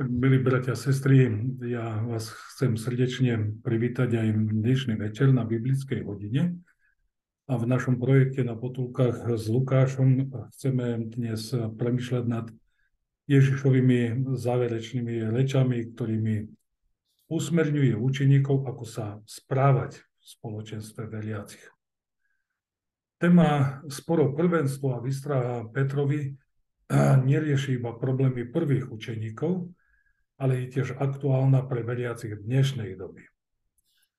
Milí bratia a sestry, ja vás chcem srdečne privítať aj dnešný večer na biblickej hodine. A v našom projekte na potulkách s Lukášom chceme dnes premyšľať nad Ježišovými záverečnými rečami, ktorými usmerňuje učeníkov, ako sa správať v spoločenstve veriacich. Téma sporo prvenstvo a vystraha Petrovi nerieši iba problémy prvých učeníkov, ale je tiež aktuálna pre veriacich dnešnej doby.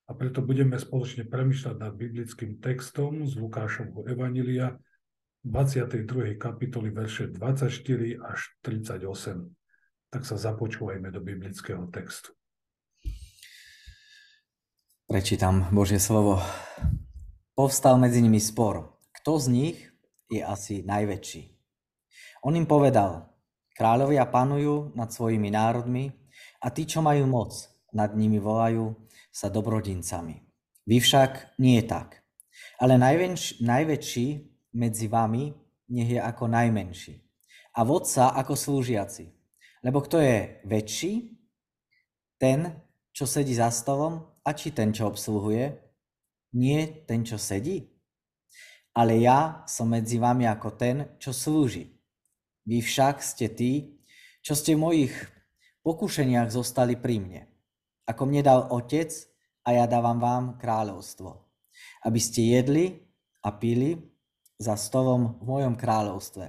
A preto budeme spoločne premyšľať nad biblickým textom z Lukášovho Evanília 22. kapitoly verše 24 až 38. Tak sa započúvajme do biblického textu. Prečítam Božie slovo. Povstal medzi nimi spor. Kto z nich je asi najväčší? On im povedal, Kráľovia panujú nad svojimi národmi a tí, čo majú moc, nad nimi volajú sa dobrodincami. Vy však nie je tak. Ale najväč, najväčší medzi vami nech je ako najmenší. A vodca ako slúžiaci. Lebo kto je väčší? Ten, čo sedí za stolom, a či ten, čo obsluhuje? Nie ten, čo sedí? Ale ja som medzi vami ako ten, čo slúži. Vy však ste tí, čo ste v mojich pokušeniach zostali pri mne. Ako mne dal Otec a ja dávam vám kráľovstvo. Aby ste jedli a pili za stolom v mojom kráľovstve.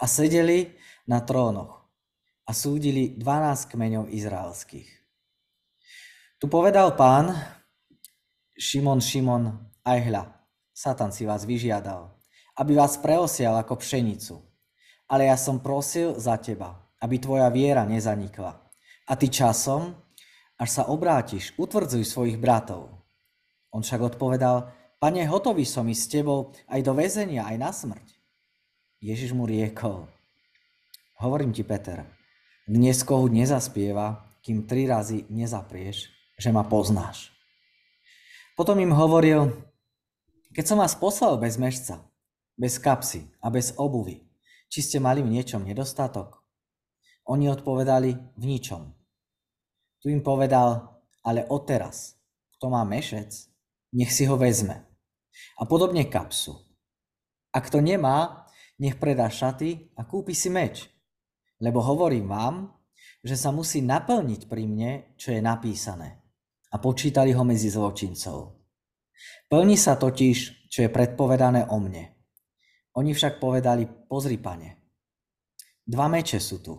A sedeli na trónoch a súdili 12 kmeňov izraelských. Tu povedal pán, Šimon, Šimon, aj hľa, Satan si vás vyžiadal, aby vás preosial ako pšenicu. Ale ja som prosil za teba, aby tvoja viera nezanikla. A ty časom, až sa obrátiš, utvrdzuj svojich bratov. On však odpovedal, pane, hotový som ísť s tebou aj do väzenia, aj na smrť. Ježiš mu riekol, hovorím ti, Peter, dnes kohu nezaspieva, kým tri razy nezaprieš, že ma poznáš. Potom im hovoril, keď som vás poslal bez mešca, bez kapsy a bez obuvy, či ste mali v niečom nedostatok? Oni odpovedali, v ničom. Tu im povedal, ale odteraz, kto má mešec, nech si ho vezme. A podobne kapsu. A kto nemá, nech predá šaty a kúpi si meč. Lebo hovorím vám, že sa musí naplniť pri mne, čo je napísané. A počítali ho medzi zločincov. Plní sa totiž, čo je predpovedané o mne. Oni však povedali, pozri pane, dva meče sú tu.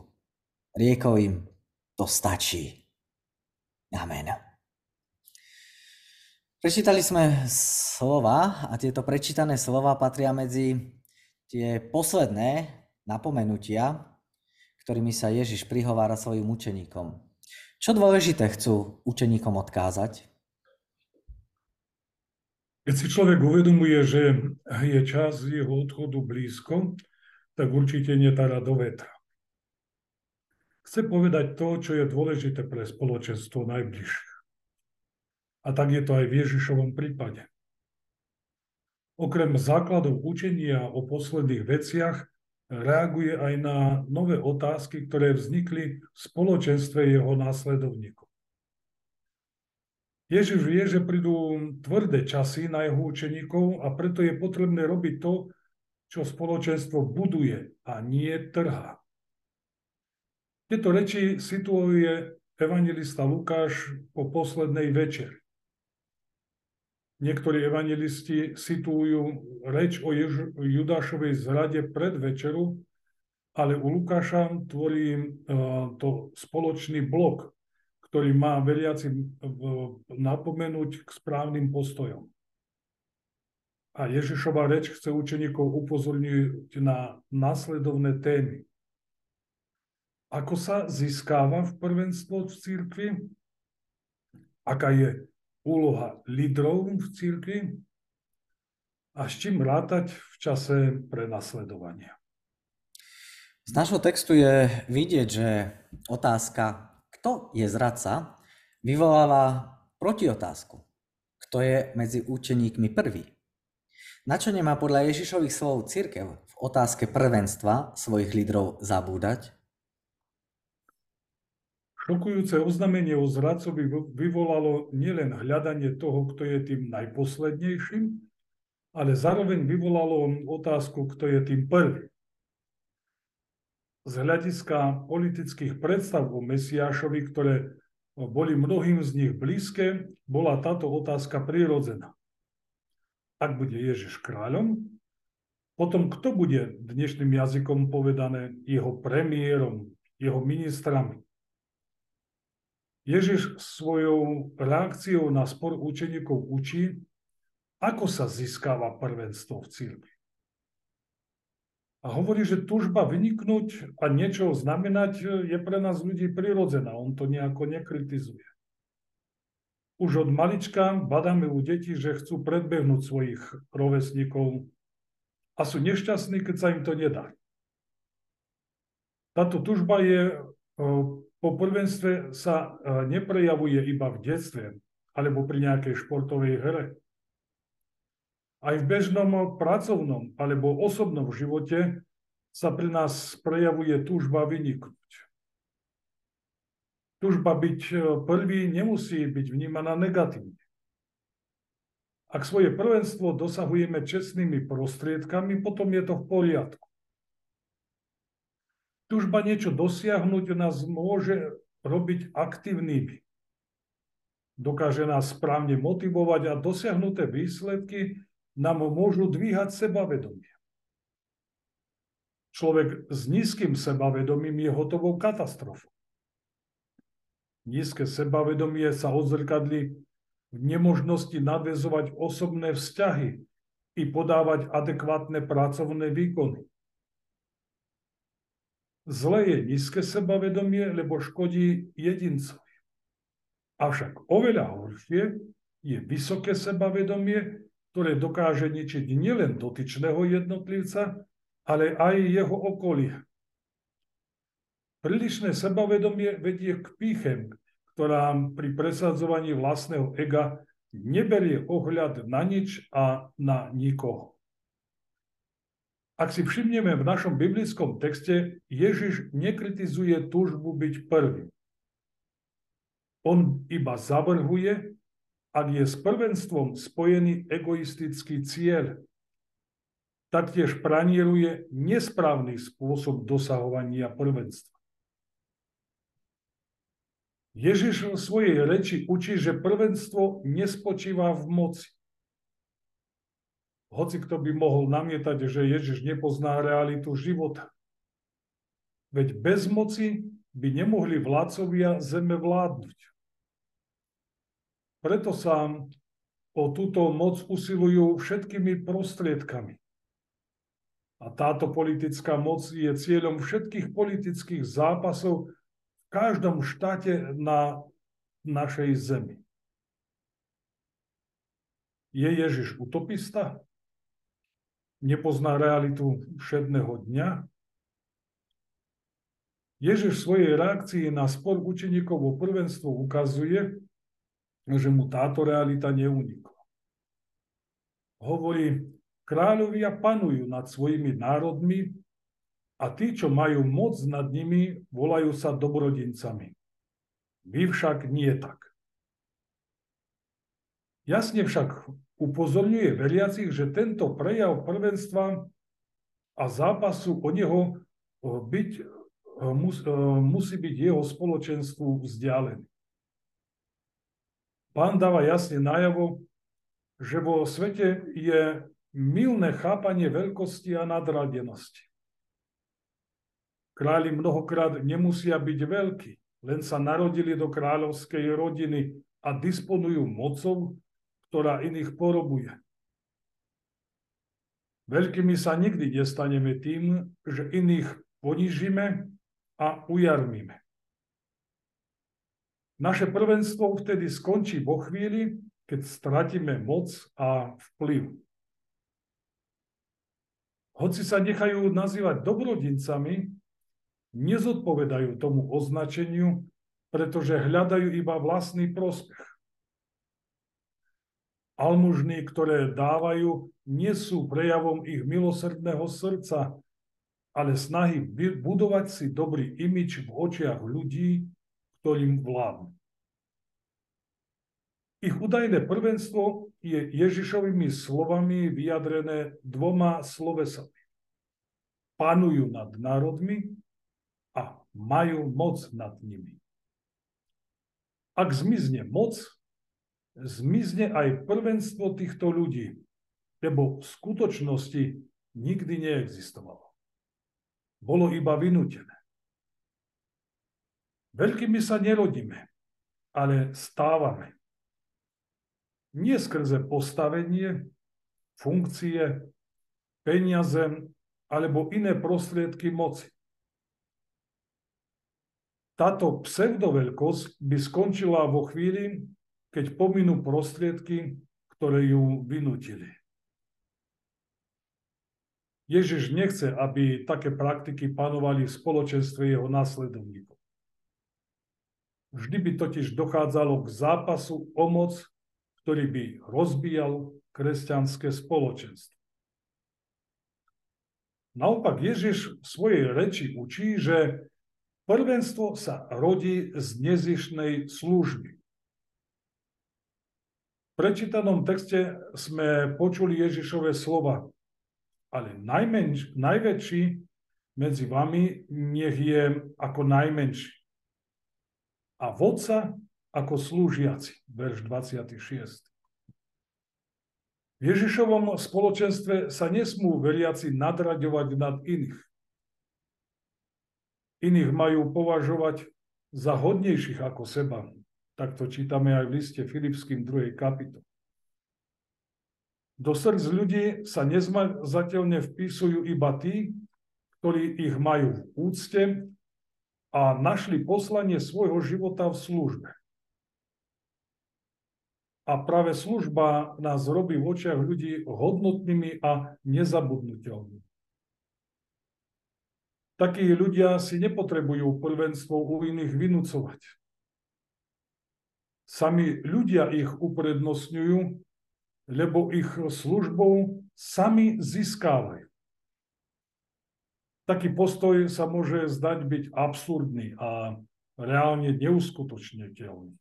Riekol im, to stačí. Amen. Prečítali sme slova a tieto prečítané slova patria medzi tie posledné napomenutia, ktorými sa Ježiš prihovára svojim učeníkom. Čo dôležité chcú učeníkom odkázať? Keď si človek uvedomuje, že je čas jeho odchodu blízko, tak určite netára do vetra. Chce povedať to, čo je dôležité pre spoločenstvo najbližšie. A tak je to aj v Ježišovom prípade. Okrem základov učenia o posledných veciach reaguje aj na nové otázky, ktoré vznikli v spoločenstve jeho následovníkov. Ježiš vie, že prídu tvrdé časy na jeho učeníkov a preto je potrebné robiť to, čo spoločenstvo buduje a nie trhá. Tieto reči situuje evangelista Lukáš po poslednej večeri. Niektorí evangelisti situujú reč o Judášovej zrade pred večeru, ale u Lukáša tvorí eh, to spoločný blok ktorý má veriaci napomenúť k správnym postojom. A Ježišova reč chce učeníkov upozorniť na následovné témy. Ako sa získava v prvenstvo v církvi? Aká je úloha lídrov v církvi? A s čím rátať v čase prenasledovania? Z nášho textu je vidieť, že otázka kto je zradca, vyvoláva protiotázku. Kto je medzi učeníkmi prvý? Na čo nemá podľa Ježišových slov církev v otázke prvenstva svojich lídrov zabúdať? Šokujúce oznámenie o zradcovi vyvolalo nielen hľadanie toho, kto je tým najposlednejším, ale zároveň vyvolalo otázku, kto je tým prvým. Z hľadiska politických predstav o Mesiášovi, ktoré boli mnohým z nich blízke, bola táto otázka prirodzená. Ak bude Ježiš kráľom, potom kto bude dnešným jazykom povedané jeho premiérom, jeho ministrami? Ježiš svojou reakciou na spor učeníkov učí, ako sa získava prvenstvo v církvi. A hovorí, že tužba vyniknúť a niečo znamenať je pre nás ľudí prirodzená. On to nejako nekritizuje. Už od malička badáme u detí, že chcú predbehnúť svojich rovesníkov a sú nešťastní, keď sa im to nedá. Táto tužba je po prvenstve sa e, neprejavuje iba v detstve alebo pri nejakej športovej hre. Aj v bežnom pracovnom alebo osobnom živote sa pri nás prejavuje túžba vyniknúť. Túžba byť e, prvý nemusí byť vnímaná negatívne. Ak svoje prvenstvo dosahujeme čestnými prostriedkami, potom je to v poriadku. Tužba niečo dosiahnuť nás môže robiť aktívnymi. Dokáže nás správne motivovať a dosiahnuté výsledky nám môžu dvíhať sebavedomie. Človek s nízkym sebavedomím je hotovou katastrofou. Nízke sebavedomie sa odzrkadli v nemožnosti nadvezovať osobné vzťahy i podávať adekvátne pracovné výkony. Zle je nízke sebavedomie, lebo škodí jedincovi. Avšak oveľa horšie je vysoké sebavedomie, ktoré dokáže ničiť nielen dotyčného jednotlivca, ale aj jeho okolie. Prílišné sebavedomie vedie k píchem, ktorá pri presadzovaní vlastného ega neberie ohľad na nič a na nikoho. Ak si všimneme v našom biblickom texte, Ježiš nekritizuje túžbu byť prvý. On iba zavrhuje, ak je s prvenstvom spojený egoistický cieľ. Taktiež pranieruje nesprávny spôsob dosahovania prvenstva. Ježiš v svojej reči učí, že prvenstvo nespočíva v moci hoci kto by mohol namietať, že Ježiš nepozná realitu života. Veď bez moci by nemohli vládcovia zeme vládnuť. Preto sa o túto moc usilujú všetkými prostriedkami. A táto politická moc je cieľom všetkých politických zápasov v každom štáte na našej zemi. Je Ježiš utopista? nepozná realitu všedného dňa. Ježiš v svojej reakcii na spor učeníkov o prvenstvo ukazuje, že mu táto realita neunikla. Hovorí, kráľovia panujú nad svojimi národmi a tí, čo majú moc nad nimi, volajú sa dobrodincami. Vy však nie tak. Jasne však upozorňuje veriacich, že tento prejav prvenstva a zápasu o neho byť, mus, musí byť jeho spoločenstvu vzdialený. Pán dáva jasne najavo, že vo svete je milné chápanie veľkosti a nadradenosti. Králi mnohokrát nemusia byť veľkí, len sa narodili do kráľovskej rodiny a disponujú mocou, ktorá iných porobuje. Veľkými sa nikdy nestaneme tým, že iných ponižíme a ujarmíme. Naše prvenstvo vtedy skončí vo chvíli, keď stratíme moc a vplyv. Hoci sa nechajú nazývať dobrodincami, nezodpovedajú tomu označeniu, pretože hľadajú iba vlastný prospech. Almužny, ktoré dávajú, nie sú prejavom ich milosrdného srdca, ale snahy budovať si dobrý imič v očiach ľudí, ktorým vládnu. Ich údajné prvenstvo je Ježišovými slovami vyjadrené dvoma slovesami. Panujú nad národmi a majú moc nad nimi. Ak zmizne moc, zmizne aj prvenstvo týchto ľudí, lebo v skutočnosti nikdy neexistovalo. Bolo iba vynútené. Veľkými sa nerodíme, ale stávame nie skrze postavenie, funkcie, peniaze alebo iné prostriedky moci. Táto pseudoveľkosť by skončila vo chvíli, keď pominú prostriedky, ktoré ju vynutili. Ježiš nechce, aby také praktiky panovali v spoločenstve jeho následovníkov. Vždy by totiž dochádzalo k zápasu o moc ktorý by rozbíjal kresťanské spoločenstvo. Naopak Ježiš v svojej reči učí, že prvenstvo sa rodí z nezišnej služby. V prečítanom texte sme počuli Ježišové slova, ale najmenš, najväčší medzi vami nech je ako najmenší. A vodca ako slúžiaci, verš 26. V Ježišovom spoločenstve sa nesmú veriaci nadraďovať nad iných. Iných majú považovať za hodnejších ako seba. Tak to čítame aj v liste Filipským 2. kapitole. Do srdc ľudí sa nezmazateľne vpisujú iba tí, ktorí ich majú v úcte a našli poslanie svojho života v službe. A práve služba nás robí v očiach ľudí hodnotnými a nezabudnutelnými. Takí ľudia si nepotrebujú prvenstvo u iných vynúcovať. Sami ľudia ich uprednostňujú, lebo ich službou sami získávajú. Taký postoj sa môže zdať byť absurdný a reálne neuskutočniteľný.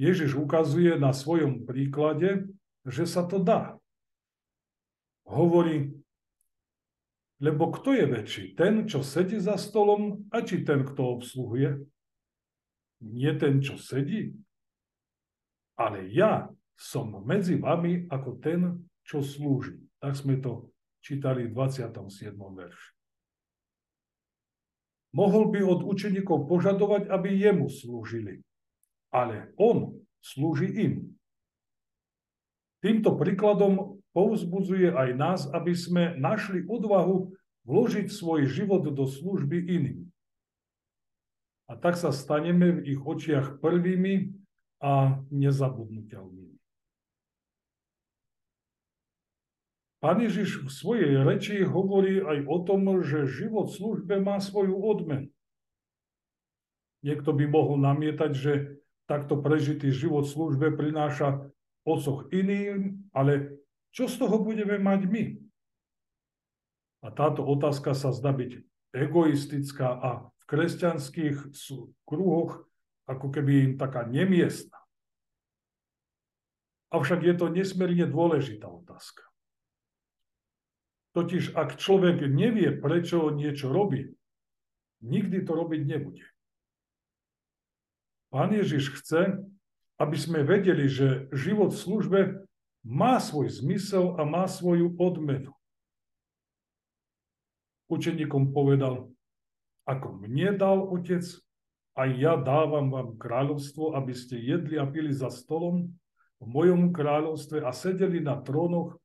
Ježiš ukazuje na svojom príklade, že sa to dá. Hovorí, lebo kto je väčší? Ten, čo sedí za stolom, a či ten, kto obsluhuje? Nie ten, čo sedí? Ale ja som medzi vami ako ten, čo slúži. Tak sme to čítali v 27. verši. Mohol by od učeníkov požadovať, aby jemu slúžili ale on slúži im. Týmto príkladom povzbudzuje aj nás, aby sme našli odvahu vložiť svoj život do služby iným. A tak sa staneme v ich očiach prvými a nezabudnutelnými. Pán Ježiš v svojej reči hovorí aj o tom, že život v službe má svoju odmenu. Niekto by mohol namietať, že takto prežitý život v službe prináša osoch iným, ale čo z toho budeme mať my? A táto otázka sa zdá byť egoistická a v kresťanských kruhoch ako keby im taká nemiestna. Avšak je to nesmierne dôležitá otázka. Totiž ak človek nevie, prečo niečo robí, nikdy to robiť nebude. Pán Ježiš chce, aby sme vedeli, že život v službe má svoj zmysel a má svoju odmenu. Učeníkom povedal, ako mne dal Otec, aj ja dávam vám kráľovstvo, aby ste jedli a pili za stolom v mojom kráľovstve a sedeli na trónoch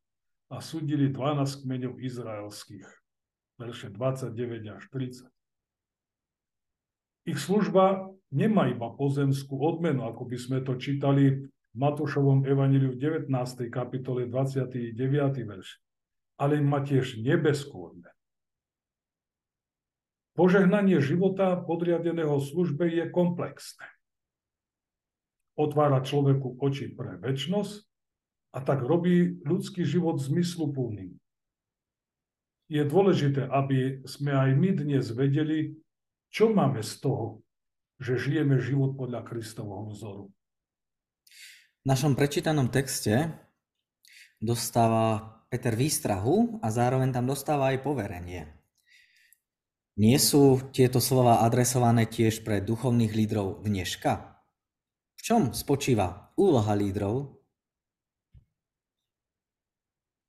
a súdili 12 kmeňov izraelských. Verše 29 až 30. Ich služba nemá iba pozemskú odmenu, ako by sme to čítali v Matúšovom evaníliu v 19. kapitole 29. verš, ale má tiež nebeskú odmenu. Požehnanie života podriadeného službe je komplexné. Otvára človeku oči pre väčnosť a tak robí ľudský život zmysluplným. Je dôležité, aby sme aj my dnes vedeli, čo máme z toho, že žijeme život podľa Kristovho vzoru. V našom prečítanom texte dostáva Peter výstrahu a zároveň tam dostáva aj poverenie. Nie sú tieto slova adresované tiež pre duchovných lídrov dneška? V čom spočíva úloha lídrov?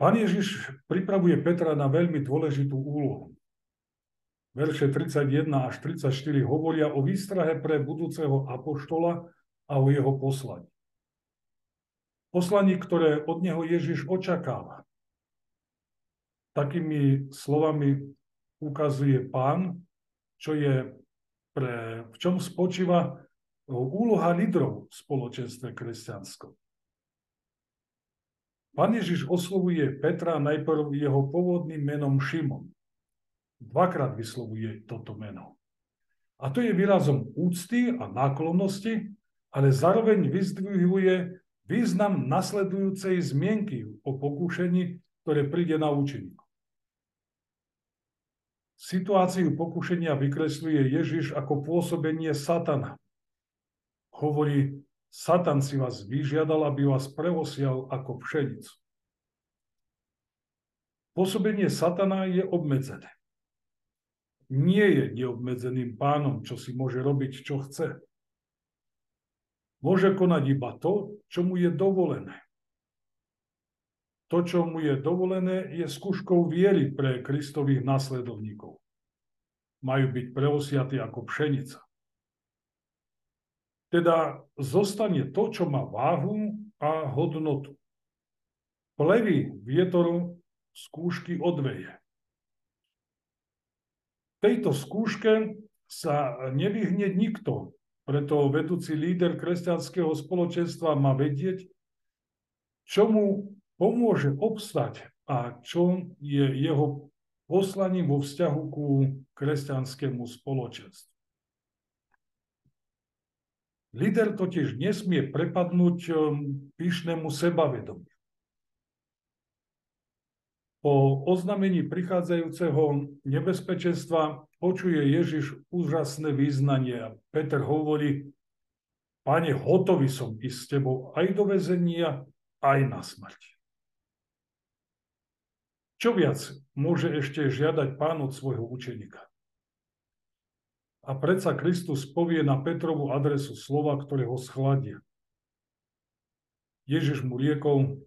Pán Ježiš pripravuje Petra na veľmi dôležitú úlohu. Verše 31 až 34 hovoria o výstrahe pre budúceho apoštola a o jeho poslaní. Poslaní, ktoré od neho Ježiš očakáva. Takými slovami ukazuje pán, čo je pre, v čom spočíva úloha lídrov v spoločenstve kresťanskom. Pán Ježiš oslovuje Petra najprv jeho pôvodným menom Šimon. Dvakrát vyslovuje toto meno. A to je výrazom úcty a náklonnosti, ale zároveň vyzdvihuje význam nasledujúcej zmienky o pokúšení, ktoré príde na učeníku. Situáciu pokušenia vykresľuje Ježiš ako pôsobenie satana. Hovorí, Satan si vás vyžiadal, aby vás preosial ako pšenicu. Pôsobenie satana je obmedzené. Nie je neobmedzeným pánom, čo si môže robiť, čo chce. Môže konať iba to, čo mu je dovolené. To, čo mu je dovolené, je skúškou viery pre Kristových následovníkov. Majú byť preosiatí ako pšenica. Teda zostane to, čo má váhu a hodnotu. Plevy vietor skúšky odveje. Tejto skúške sa nevyhne nikto, preto vedúci líder kresťanského spoločenstva má vedieť, čo mu pomôže obstať a čo je jeho poslaním vo vzťahu ku kresťanskému spoločenstvu. Líder totiž nesmie prepadnúť um, pyšnému sebavedomiu. Po oznamení prichádzajúceho nebezpečenstva počuje Ježiš úžasné význanie. Peter hovorí, Pane, hotový som ísť s tebou aj do väzenia, aj na smrť. Čo viac môže ešte žiadať pán od svojho učenika? A predsa Kristus povie na Petrovú adresu slova, ktoré ho schladia. Ježiš mu riekol,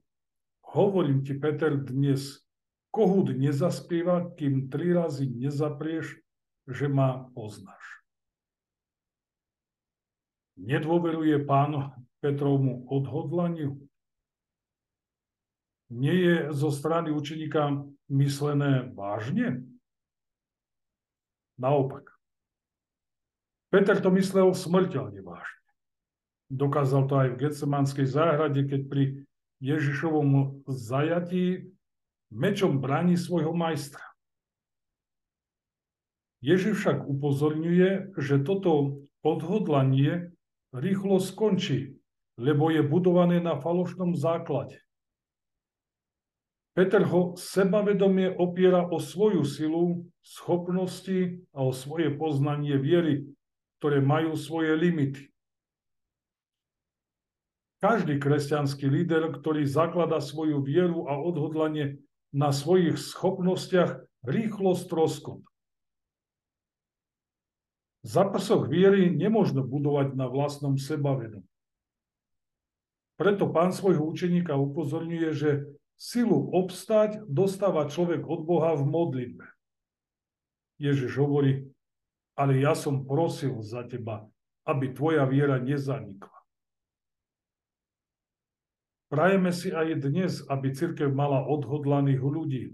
hovorím ti, Peter, dnes, kohút nezaspieva, kým tri razy nezaprieš, že ma poznáš. Nedôveruje pán Petrovmu odhodlaniu? nie je zo strany učeníka myslené vážne? Naopak. Peter to myslel smrteľne vážne. Dokázal to aj v Getsemanskej záhrade, keď pri Ježišovom zajatí mečom bráni svojho majstra. Ježiš však upozorňuje, že toto odhodlanie rýchlo skončí, lebo je budované na falošnom základe. Peter ho sebavedomie opiera o svoju silu, schopnosti a o svoje poznanie viery, ktoré majú svoje limity. Každý kresťanský líder, ktorý zaklada svoju vieru a odhodlanie na svojich schopnostiach, rýchlo stroskot. Zápasoch viery nemôžno budovať na vlastnom sebavedomí. Preto pán svojho učeníka upozorňuje, že Silu obstať dostáva človek od Boha v modlitbe. Ježiš hovorí, ale ja som prosil za teba, aby tvoja viera nezanikla. Prajeme si aj dnes, aby církev mala odhodlaných ľudí,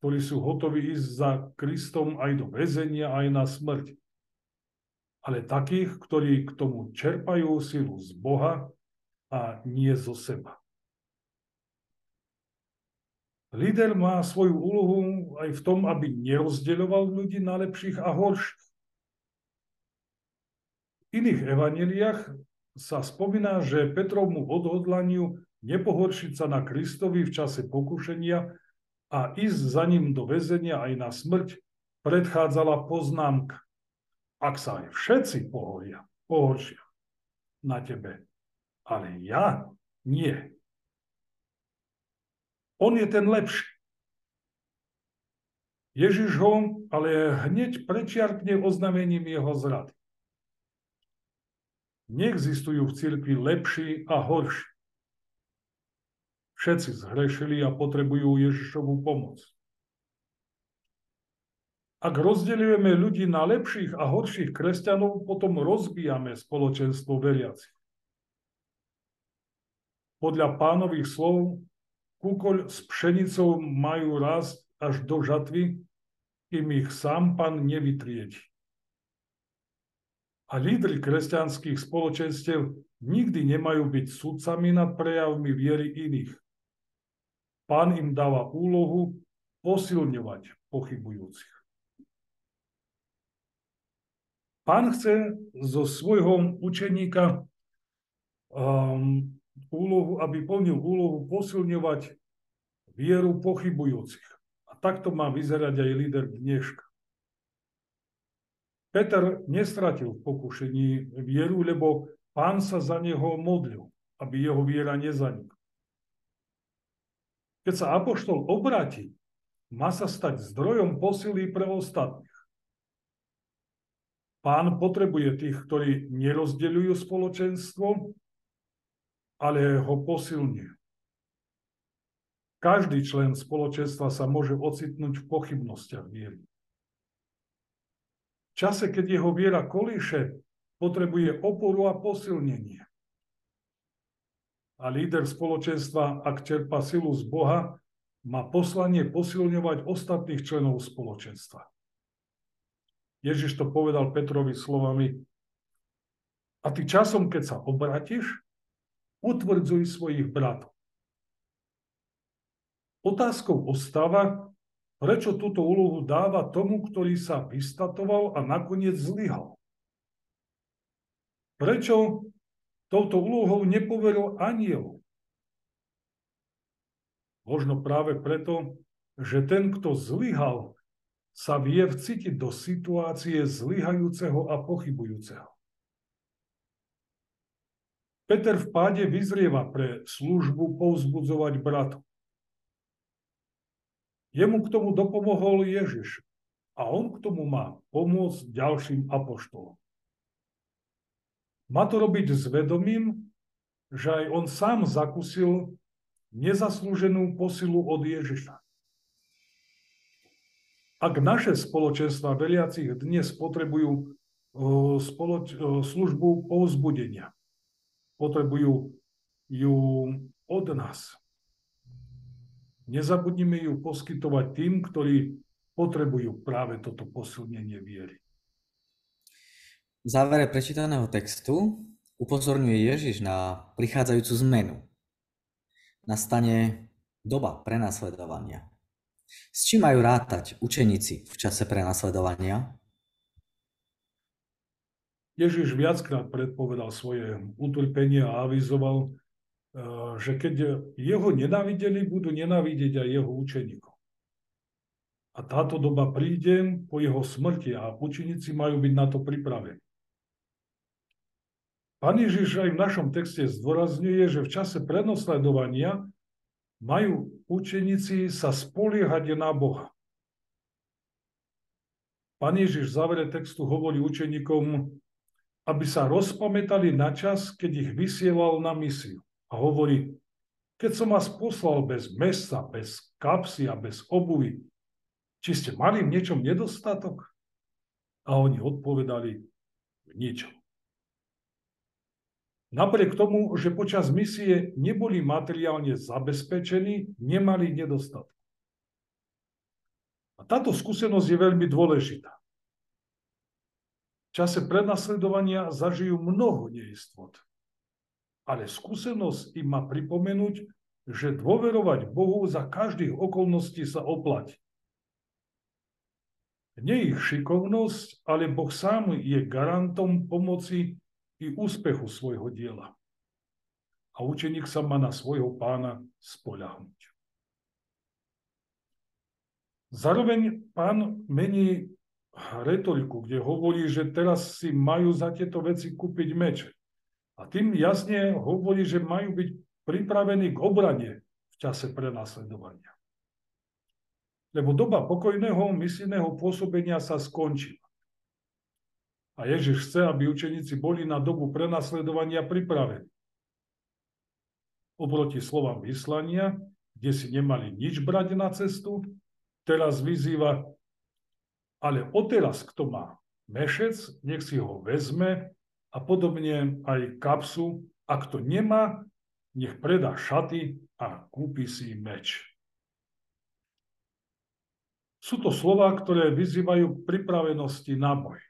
ktorí sú hotoví ísť za Kristom aj do väzenia, aj na smrť. Ale takých, ktorí k tomu čerpajú silu z Boha a nie zo seba. Líder má svoju úlohu aj v tom, aby nerozdeľoval ľudí na lepších a horších. Iných evaneliách sa spomína, že Petrovmu odhodlaniu nepohoršiť sa na Kristovi v čase pokušenia a ísť za ním do väzenia aj na smrť predchádzala poznámka. Ak sa aj všetci pohoria, pohoršia na tebe. Ale ja nie. On je ten lepší. Ježiš ho ale hneď prečiarkne oznamením jeho zrady. Neexistujú v cirkvi lepší a horší. Všetci zhrešili a potrebujú Ježišovú pomoc. Ak rozdeľujeme ľudí na lepších a horších kresťanov, potom rozbijame spoločenstvo veriacich. Podľa pánových slov, kúkoľ s pšenicou majú rásť až do žatvy, kým ich sám pán nevytriedi. A lídry kresťanských spoločenstiev nikdy nemajú byť sudcami nad prejavmi viery iných. Pán im dáva úlohu posilňovať pochybujúcich. Pán chce zo svojho učeníka um, úlohu, aby plnil úlohu posilňovať vieru pochybujúcich. A takto má vyzerať aj líder dneška. Peter nestratil v pokušení vieru, lebo pán sa za neho modlil, aby jeho viera nezanikla. Keď sa apoštol obráti, má sa stať zdrojom posily pre ostatných. Pán potrebuje tých, ktorí nerozdeľujú spoločenstvo, ale ho posilňujú. Každý člen spoločenstva sa môže ocitnúť v pochybnostiach viery. Čase, keď jeho viera kolíše, potrebuje oporu a posilnenie. A líder spoločenstva, ak čerpa silu z Boha, má poslanie posilňovať ostatných členov spoločenstva. Ježiš to povedal Petrovi slovami, a ty časom, keď sa obratíš, utvrdzuj svojich bratov. Otázkou ostáva, prečo túto úlohu dáva tomu, ktorý sa vystatoval a nakoniec zlyhal. Prečo touto úlohou nepoveril aniel? Možno práve preto, že ten, kto zlyhal, sa vie vcítiť do situácie zlyhajúceho a pochybujúceho. Peter v páde vyzrieva pre službu povzbudzovať bratu. Jemu k tomu dopomohol Ježiš a on k tomu má pomôcť ďalším apoštolom. Má to robiť s vedomím, že aj on sám zakusil nezaslúženú posilu od Ježiša. Ak naše spoločenstva veriacich dnes potrebujú spoloč- službu povzbudenia, potrebujú ju od nás. Nezabudnime ju poskytovať tým, ktorí potrebujú práve toto posilnenie viery. V závere prečítaného textu upozorňuje Ježiš na prichádzajúcu zmenu. Nastane doba prenasledovania. S čím majú rátať učeníci v čase prenasledovania? Ježiš viackrát predpovedal svoje utrpenie a avizoval, že keď jeho nenávideli, budú nenávidieť aj jeho učeníkov. A táto doba príde po jeho smrti a učeníci majú byť na to pripravení. Pán Ježiš aj v našom texte zdôrazňuje, že v čase prenosledovania majú učeníci sa spoliehať na Boha. Pán Ježiš v závere textu hovorí učeníkom, aby sa rozpamätali na čas, keď ich vysielal na misiu. A hovorí, keď som vás poslal bez mesa, bez kapsy a bez obuvy, či ste mali v niečom nedostatok? A oni odpovedali, v ničom. Napriek tomu, že počas misie neboli materiálne zabezpečení, nemali nedostatky. A táto skúsenosť je veľmi dôležitá. V čase prenasledovania zažijú mnoho neistot. Ale skúsenosť im má pripomenúť, že dôverovať Bohu za každých okolností sa oplatí. Nie ich šikovnosť, ale Boh sám je garantom pomoci i úspechu svojho diela. A učeník sa má na svojho pána spoľahnúť. Zároveň pán mení retoriku, kde hovorí, že teraz si majú za tieto veci kúpiť meče. A tým jasne hovorí, že majú byť pripravení k obrane v čase prenasledovania. Lebo doba pokojného misijného pôsobenia sa skončila. A Ježiš chce, aby učeníci boli na dobu prenasledovania pripravení. Oproti slovám vyslania, kde si nemali nič brať na cestu, teraz vyzýva, ale odteraz, kto má mešec, nech si ho vezme a podobne aj kapsu, a kto nemá, nech predá šaty a kúpi si meč. Sú to slova, ktoré vyzývajú k pripravenosti na boj.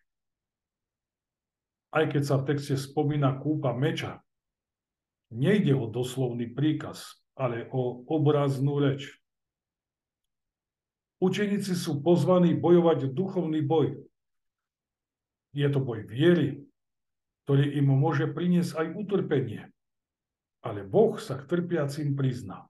Aj keď sa v texte spomína kúpa meča, nejde o doslovný príkaz, ale o obraznú reč. Učeníci sú pozvaní bojovať duchovný boj. Je to boj viery, ktorý im môže priniesť aj utrpenie. Ale Boh sa k trpiacim prizná.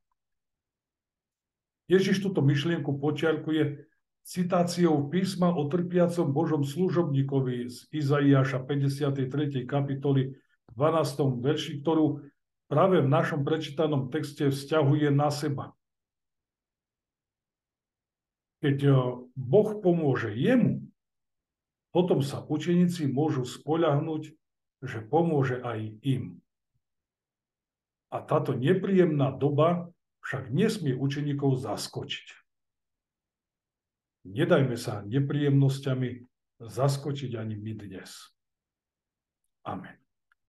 Ježiš túto myšlienku počiarkuje citáciou písma o trpiacom Božom služobníkovi z Izaiáša 53. kapitoly 12. verši, ktorú práve v našom prečítanom texte vzťahuje na seba. Keď eh, Boh pomôže jemu, potom sa učeníci môžu spoľahnúť, že pomôže aj im. A táto nepríjemná doba však nesmie učeníkov zaskočiť. Nedajme sa nepríjemnosťami zaskočiť ani my dnes. Amen.